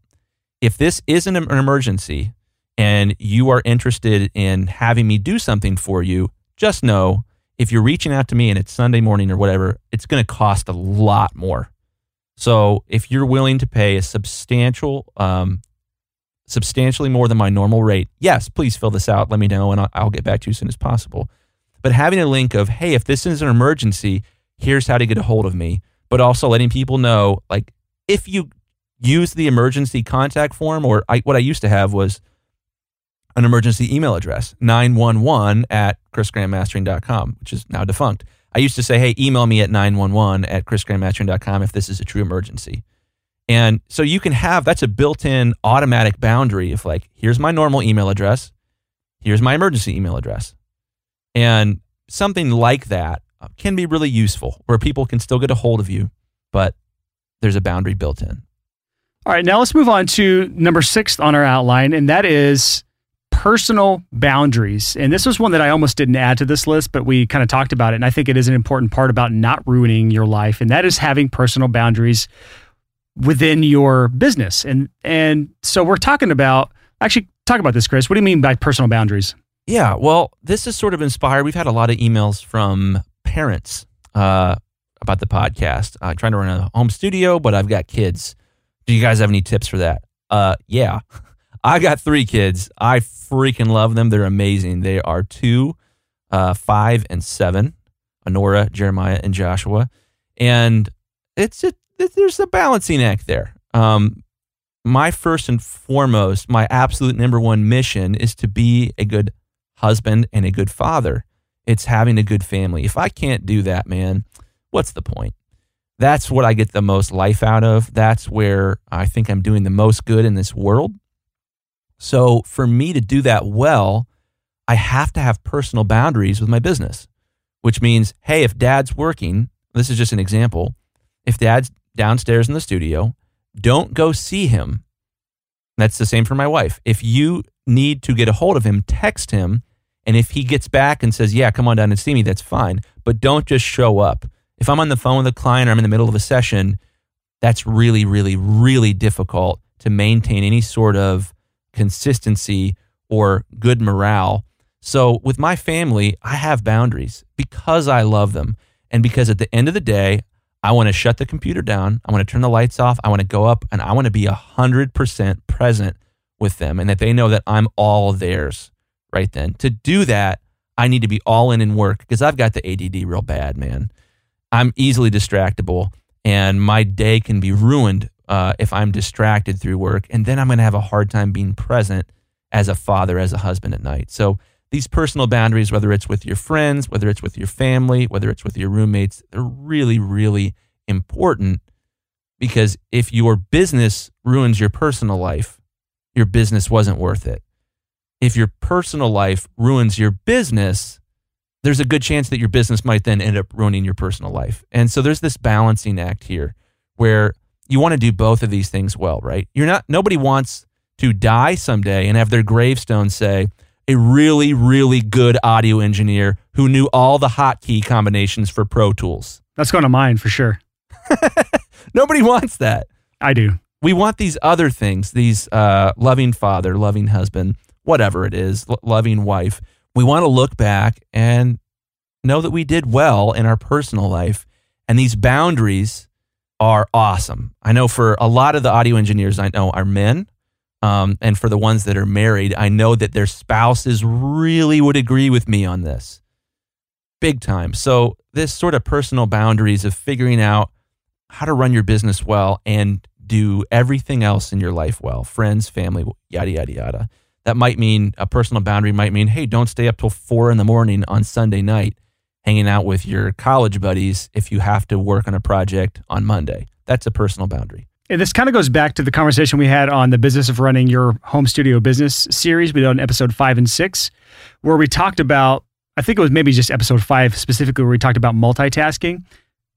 If this isn't an emergency and you are interested in having me do something for you, just know if you're reaching out to me and it's Sunday morning or whatever, it's going to cost a lot more. So if you're willing to pay a substantial, um, substantially more than my normal rate, yes, please fill this out. Let me know, and I'll, get back to you as soon as possible. But having a link of, hey, if this is an emergency, here's how to get a hold of me. But also letting people know, like, if you use the emergency contact form, or I, what I used to have was an emergency email address, 911 at chrisgrahammastering.com, which is now defunct. I used to say, hey, email me at 911 at chrisgrahammastering.com if this is a true emergency. And so you can have that's a built in automatic boundary of like, here's my normal email address, here's my emergency email address. And something like that can be really useful where people can still get a hold of you, but there's a boundary built in. All right, now let's move on to number six on our outline, and that is personal boundaries. And this was one that I almost didn't add to this list, but we kind of talked about it. And I think it is an important part about not ruining your life. And that is having personal boundaries within your business. And and so we're talking about actually talk about this, Chris. What do you mean by personal boundaries? Yeah, well, this is sort of inspired. We've had a lot of emails from parents uh, about the podcast. I'm trying to run a home studio, but I've got kids. Do you guys have any tips for that? Uh, yeah. I got three kids. I freaking love them. They're amazing. They are two, uh, five, and seven. Honora, Jeremiah, and Joshua. And it's a, there's a balancing act there. Um, my first and foremost, my absolute number one mission is to be a good husband and a good father. It's having a good family. If I can't do that, man, what's the point? That's what I get the most life out of. That's where I think I'm doing the most good in this world. So for me to do that well, I have to have personal boundaries with my business, which means, hey, if dad's working, this is just an example. If dad's downstairs in the studio, don't go see him. That's the same for my wife. If you need to get a hold of him, text him. And if he gets back and says, yeah, come on down and see me, that's fine. But don't just show up. If I'm on the phone with a client or I'm in the middle of a session, that's really, really, really difficult to maintain any sort of consistency or good morale. So with my family, I have boundaries because I love them. And because at the end of the day, I want to shut the computer down. I want to turn the lights off. I want to go up and I want to be 100% present with them and that they know that I'm all theirs right then. To do that, I need to be all in in work because I've got the ADD real bad, man. I'm easily distractible and my day can be ruined uh, if I'm distracted through work. And then I'm going to have a hard time being present as a father, as a husband at night. So these personal boundaries, whether it's with your friends, whether it's with your family, whether it's with your roommates, they're really, really important because if your business ruins your personal life, your business wasn't worth it. If your personal life ruins your business, there's a good chance that your business might then end up ruining your personal life. And so there's this balancing act here where you want to do both of these things well, right? You're not nobody wants to die someday and have their gravestone say a really really good audio engineer who knew all the hotkey combinations for Pro Tools. That's going to mine for sure. Nobody wants that. I do. We want these other things, these uh, loving father, loving husband, whatever it is, lo- loving wife. We want to look back and know that we did well in our personal life. And these boundaries are awesome. I know for a lot of the audio engineers I know are men. Um, and for the ones that are married, I know that their spouses really would agree with me on this big time. So, this sort of personal boundaries of figuring out how to run your business well and do everything else in your life well friends, family, yada, yada, yada. That might mean a personal boundary might mean, hey, don't stay up till four in the morning on Sunday night hanging out with your college buddies if you have to work on a project on Monday. That's a personal boundary. And this kind of goes back to the conversation we had on the business of running your home studio business series. We did on episode five and six, where we talked about, I think it was maybe just episode five specifically, where we talked about multitasking.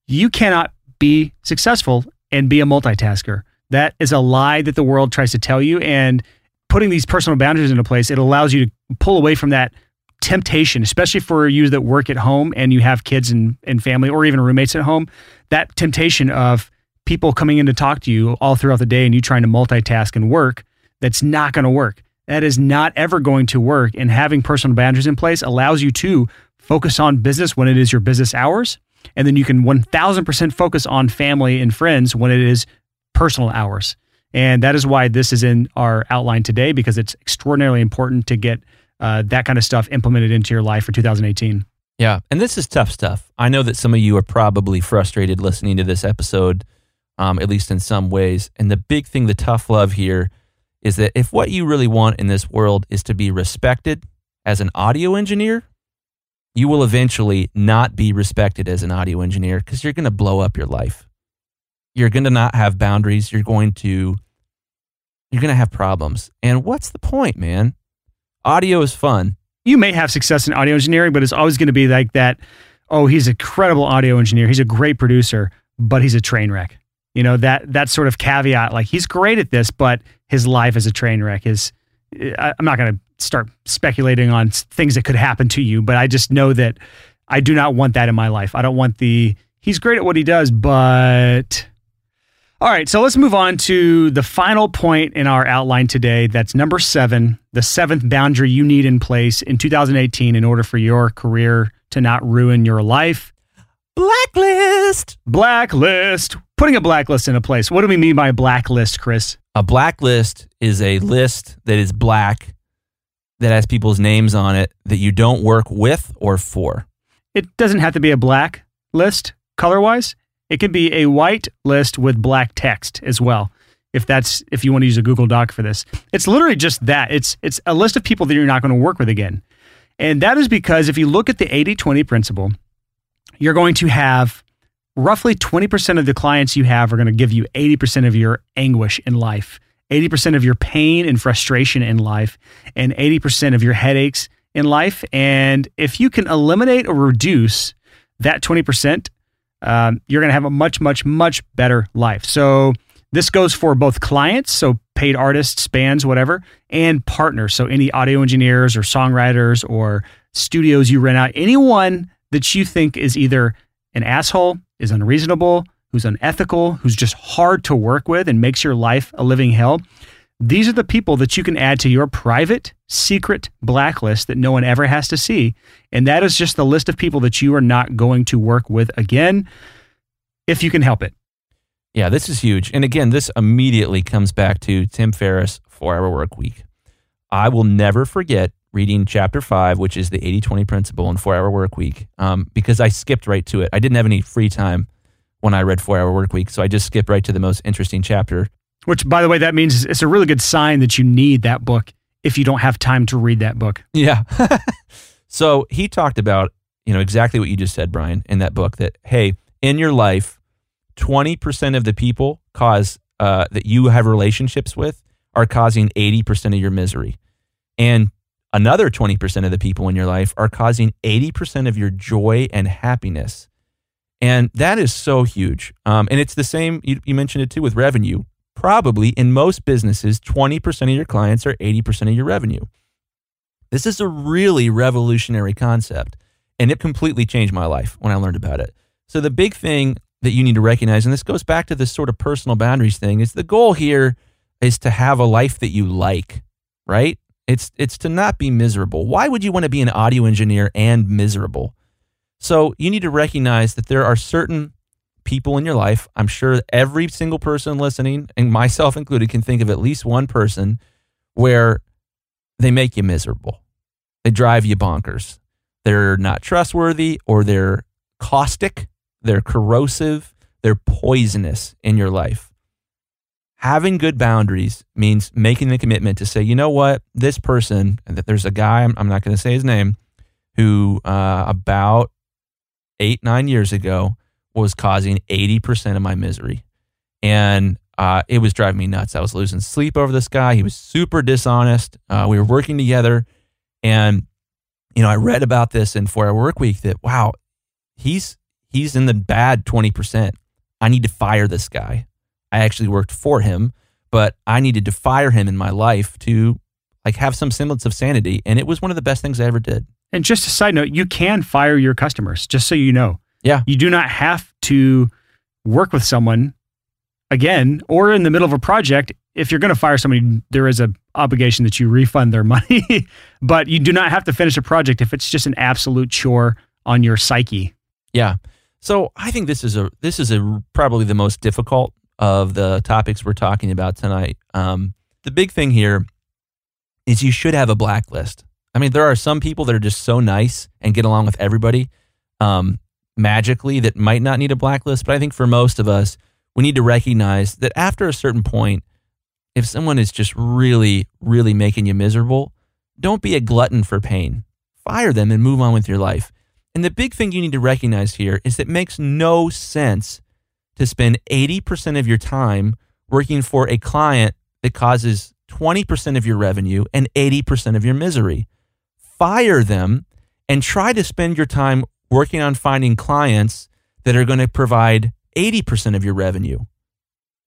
You cannot be successful and be a multitasker. That is a lie that the world tries to tell you. And putting these personal boundaries into place, it allows you to pull away from that temptation, especially for you that work at home and you have kids and, and family or even roommates at home. That temptation of people coming in to talk to you all throughout the day and you trying to multitask and work, that's not going to work. That is not ever going to work. And having personal boundaries in place allows you to focus on business when it is your business hours. And then you can 1000% focus on family and friends when it is personal hours. And that is why this is in our outline today because it's extraordinarily important to get uh, that kind of stuff implemented into your life for 2018. Yeah. And this is tough stuff. I know that some of you are probably frustrated listening to this episode, um, at least in some ways. And the big thing, the tough love here is that if what you really want in this world is to be respected as an audio engineer, you will eventually not be respected as an audio engineer because you're going to blow up your life. You're going to not have boundaries. You're going to you're going to have problems. And what's the point, man? Audio is fun. You may have success in audio engineering, but it's always going to be like that. Oh, he's a credible audio engineer. He's a great producer, but he's a train wreck. You know that that sort of caveat. Like he's great at this, but his life is a train wreck. Is I- I'm not going to start speculating on things that could happen to you, but I just know that I do not want that in my life. I don't want the he's great at what he does, but all right, so let's move on to the final point in our outline today. That's number seven, the seventh boundary you need in place in 2018 in order for your career to not ruin your life. Blacklist. Blacklist. Putting a blacklist into place. What do we mean by blacklist, Chris? A blacklist is a list that is black that has people's names on it that you don't work with or for. It doesn't have to be a black list color wise. It could be a white list with black text as well. If that's if you want to use a Google Doc for this. It's literally just that. It's it's a list of people that you're not going to work with again. And that is because if you look at the 80-20 principle, you're going to have roughly 20% of the clients you have are going to give you 80% of your anguish in life. 80% of your pain and frustration in life, and 80% of your headaches in life. And if you can eliminate or reduce that 20%, um, you're going to have a much, much, much better life. So this goes for both clients, so paid artists, bands, whatever, and partners. So any audio engineers or songwriters or studios you rent out, anyone that you think is either an asshole, is unreasonable, who's unethical, who's just hard to work with and makes your life a living hell. These are the people that you can add to your private, secret blacklist that no one ever has to see. And that is just the list of people that you are not going to work with again if you can help it. Yeah, this is huge. And again, this immediately comes back to Tim Ferriss, Four Hour Work Week. I will never forget reading chapter five, which is the 80 20 principle in Four Hour Work Week, um, because I skipped right to it. I didn't have any free time when I read Four Hour Work Week, so I just skipped right to the most interesting chapter. Which, by the way, that means it's a really good sign that you need that book if you don't have time to read that book. Yeah. so he talked about, you know, exactly what you just said, Brian, in that book that, hey, in your life, 20% of the people cause uh, that you have relationships with are causing 80% of your misery. And another 20% of the people in your life are causing 80% of your joy and happiness. And that is so huge. Um, and it's the same, you, you mentioned it too with revenue. Probably in most businesses, 20% of your clients are 80% of your revenue. This is a really revolutionary concept. And it completely changed my life when I learned about it. So, the big thing that you need to recognize, and this goes back to this sort of personal boundaries thing, is the goal here is to have a life that you like, right? It's it's to not be miserable. Why would you want to be an audio engineer and miserable? So you need to recognize that there are certain people in your life. I'm sure every single person listening, and myself included, can think of at least one person where they make you miserable. They drive you bonkers. They're not trustworthy or they're caustic, they're corrosive, they're poisonous in your life. Having good boundaries means making the commitment to say, you know what, this person, that there's a guy, I'm, not going to say his name, who uh, about eight, nine years ago was causing 80% of my misery. And uh, it was driving me nuts. I was losing sleep over this guy. He was super dishonest. Uh, we were working together. And, you know, I read about this in Four Hour Work Week that, wow, he's he's in the bad 20%. I need to fire this guy. I actually worked for him, but I needed to fire him in my life to like have some semblance of sanity. And it was one of the best things I ever did. And just a side note, you can fire your customers, just so you know. Yeah. You do not have to work with someone again or in the middle of a project. If you're going to fire somebody, there is a obligation that you refund their money, but you do not have to finish a project if it's just an absolute chore on your psyche. Yeah. So I think this is a this is a probably the most difficult of the topics we're talking about tonight. Um, the big thing here is you should have a blacklist. I mean, there are some people that are just so nice and get along with everybody um, magically that might not need a blacklist. But I think for most of us, we need to recognize that after a certain point, if someone is just really, really making you miserable, don't be a glutton for pain. Fire them and move on with your life. And the big thing you need to recognize here is that it makes no sense to spend 80% of your time working for a client that causes 20% of your revenue and 80% of your misery fire them and try to spend your time working on finding clients that are going to provide 80% of your revenue.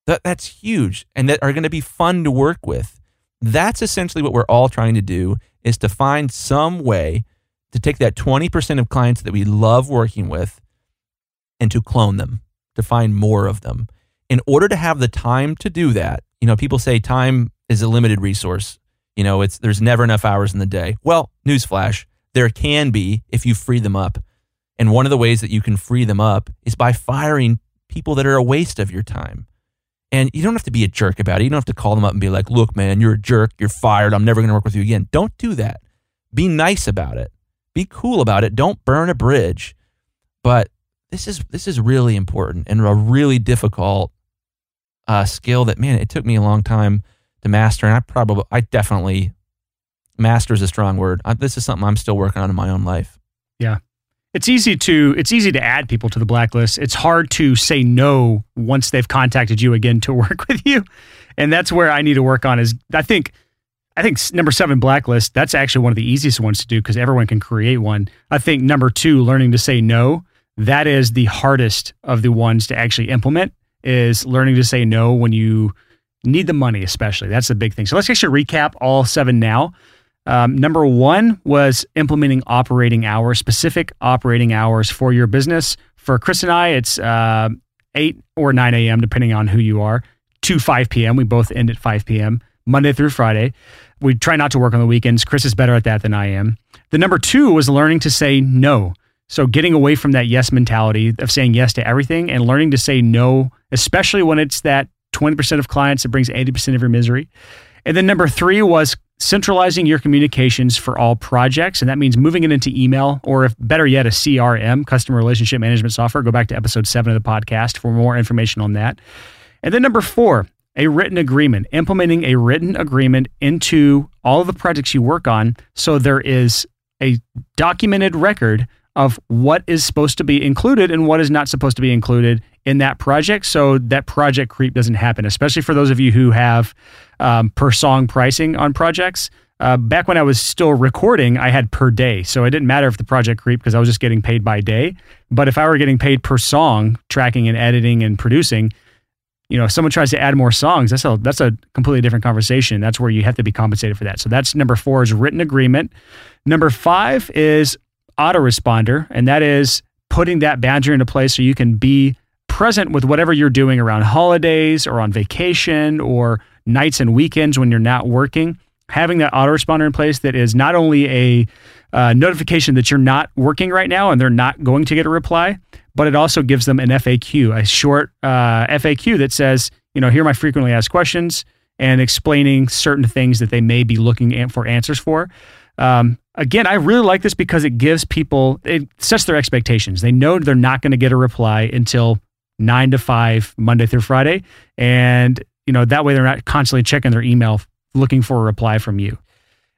That, that's huge and that are going to be fun to work with. That's essentially what we're all trying to do is to find some way to take that 20% of clients that we love working with and to clone them, to find more of them. In order to have the time to do that, you know, people say time is a limited resource. You know, it's there's never enough hours in the day. Well, newsflash, there can be if you free them up. And one of the ways that you can free them up is by firing people that are a waste of your time. And you don't have to be a jerk about it. You don't have to call them up and be like, look, man, you're a jerk. You're fired. I'm never going to work with you again. Don't do that. Be nice about it. Be cool about it. Don't burn a bridge. But this is this is really important and a really difficult uh, skill that man, it took me a long time to master. And I probably, I definitely, master is a strong word. I, this is something I'm still working on in my own life. Yeah. It's easy to it's easy to add people to the blacklist. It's hard to say no once they've contacted you again to work with you. and that's where I need to work on. Is I think I think number seven blacklist. That's actually one of the easiest ones to do because everyone can create one. I think number two, learning to say no. That is the hardest of the ones to actually implement. Is learning to say no when you need the money, especially. That's the big thing. So let's actually recap all seven now. Um, number one was implementing operating hours, specific operating hours for your business. For Chris and I, it's uh, 8 or 9 a.m., depending on who you are, to 5 p.m. We both end at 5 p.m., Monday through Friday. We try not to work on the weekends. Chris is better at that than I am. The number two was learning to say no. So getting away from that yes mentality of saying yes to everything and learning to say no, especially when it's that 20% of clients that brings 80% of your misery. And then number three was centralizing your communications for all projects. And that means moving it into email or if better yet, a CRM, customer relationship management software. Go back to episode seven of the podcast for more information on that. And then number four, a written agreement, implementing a written agreement into all of the projects you work on. So there is a documented record of what is supposed to be included and what is not supposed to be included in that project so that project creep doesn't happen, especially for those of you who have um, per song pricing on projects. Uh, back when I was still recording, I had per day. So it didn't matter if the project creep because I was just getting paid by day. But if I were getting paid per song, tracking and editing and producing, you know, if someone tries to add more songs, that's a that's a completely different conversation. That's where you have to be compensated for that. So that's number four is written agreement. Number five is autoresponder, and that is putting that boundary into place so you can be present with whatever you're doing around holidays or on vacation or nights and weekends when you're not working. Having that autoresponder in place that is not only a uh, notification that you're not working right now and they're not going to get a reply, but it also gives them an FAQ, a short uh, FAQ that says, you know, here are my frequently asked questions and explaining certain things that they may be looking for answers for. Um, again, I really like this because it gives people, it sets their expectations. They know they're not going to get a reply until nine to five, Monday through Friday. And, you know, that way they're not constantly checking their email looking for a reply from you.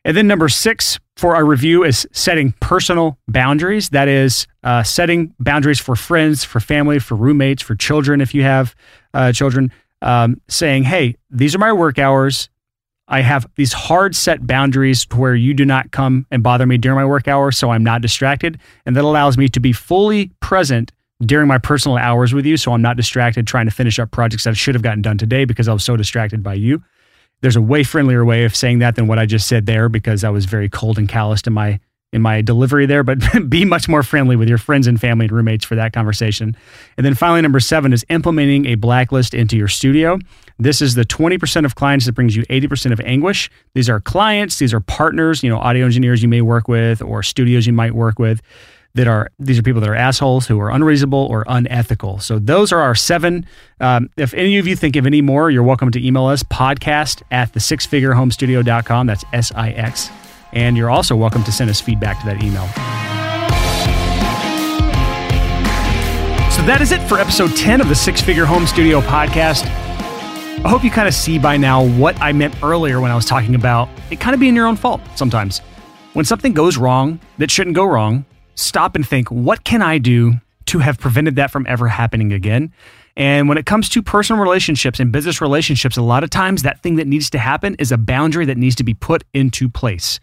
And then number six for our review is setting personal boundaries. That is uh, setting boundaries for friends, for family, for roommates, for children, if you have uh, children, um, saying, hey, these are my work hours. I have these hard set boundaries to where you do not come and bother me during my work hours, so I'm not distracted. And that allows me to be fully present during my personal hours with you, so I'm not distracted trying to finish up projects that I should have gotten done today because I was so distracted by you. There's a way friendlier way of saying that than what I just said there because I was very cold and calloused in my in my delivery there, but be much more friendly with your friends and family and roommates for that conversation. And then finally, number seven is implementing a blacklist into your studio. This is the 20% of clients that brings you 80% of anguish. These are clients, these are partners, you know, audio engineers you may work with or studios you might work with that are these are people that are assholes who are unreasonable or unethical. So those are our seven. Um, if any of you think of any more, you're welcome to email us podcast at the sixfigurehomestudio.com. That's S I X. And you're also welcome to send us feedback to that email. So that is it for episode 10 of the Six Figure Home Studio podcast. I hope you kind of see by now what I meant earlier when I was talking about it kind of being your own fault sometimes. When something goes wrong that shouldn't go wrong, stop and think, what can I do to have prevented that from ever happening again? And when it comes to personal relationships and business relationships, a lot of times that thing that needs to happen is a boundary that needs to be put into place.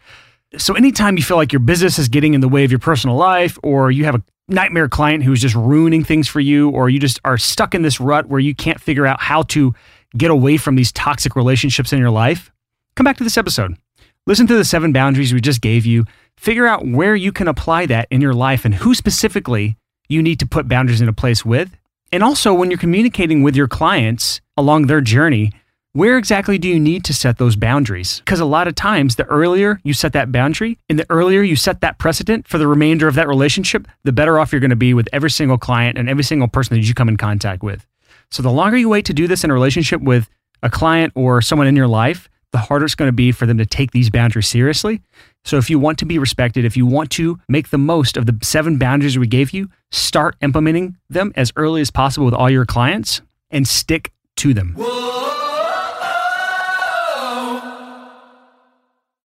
So anytime you feel like your business is getting in the way of your personal life, or you have a nightmare client who's just ruining things for you, or you just are stuck in this rut where you can't figure out how to get away from these toxic relationships in your life, come back to this episode. Listen to the seven boundaries we just gave you. Figure out where you can apply that in your life and who specifically you need to put boundaries into place with. And also, when you're communicating with your clients along their journey, where exactly do you need to set those boundaries? Because a lot of times, the earlier you set that boundary and the earlier you set that precedent for the remainder of that relationship, the better off you're going to be with every single client and every single person that you come in contact with. So, the longer you wait to do this in a relationship with a client or someone in your life, the harder it's going to be for them to take these boundaries seriously. So, if you want to be respected, if you want to make the most of the seven boundaries we gave you, start implementing them as early as possible with all your clients and stick to them. Whoa.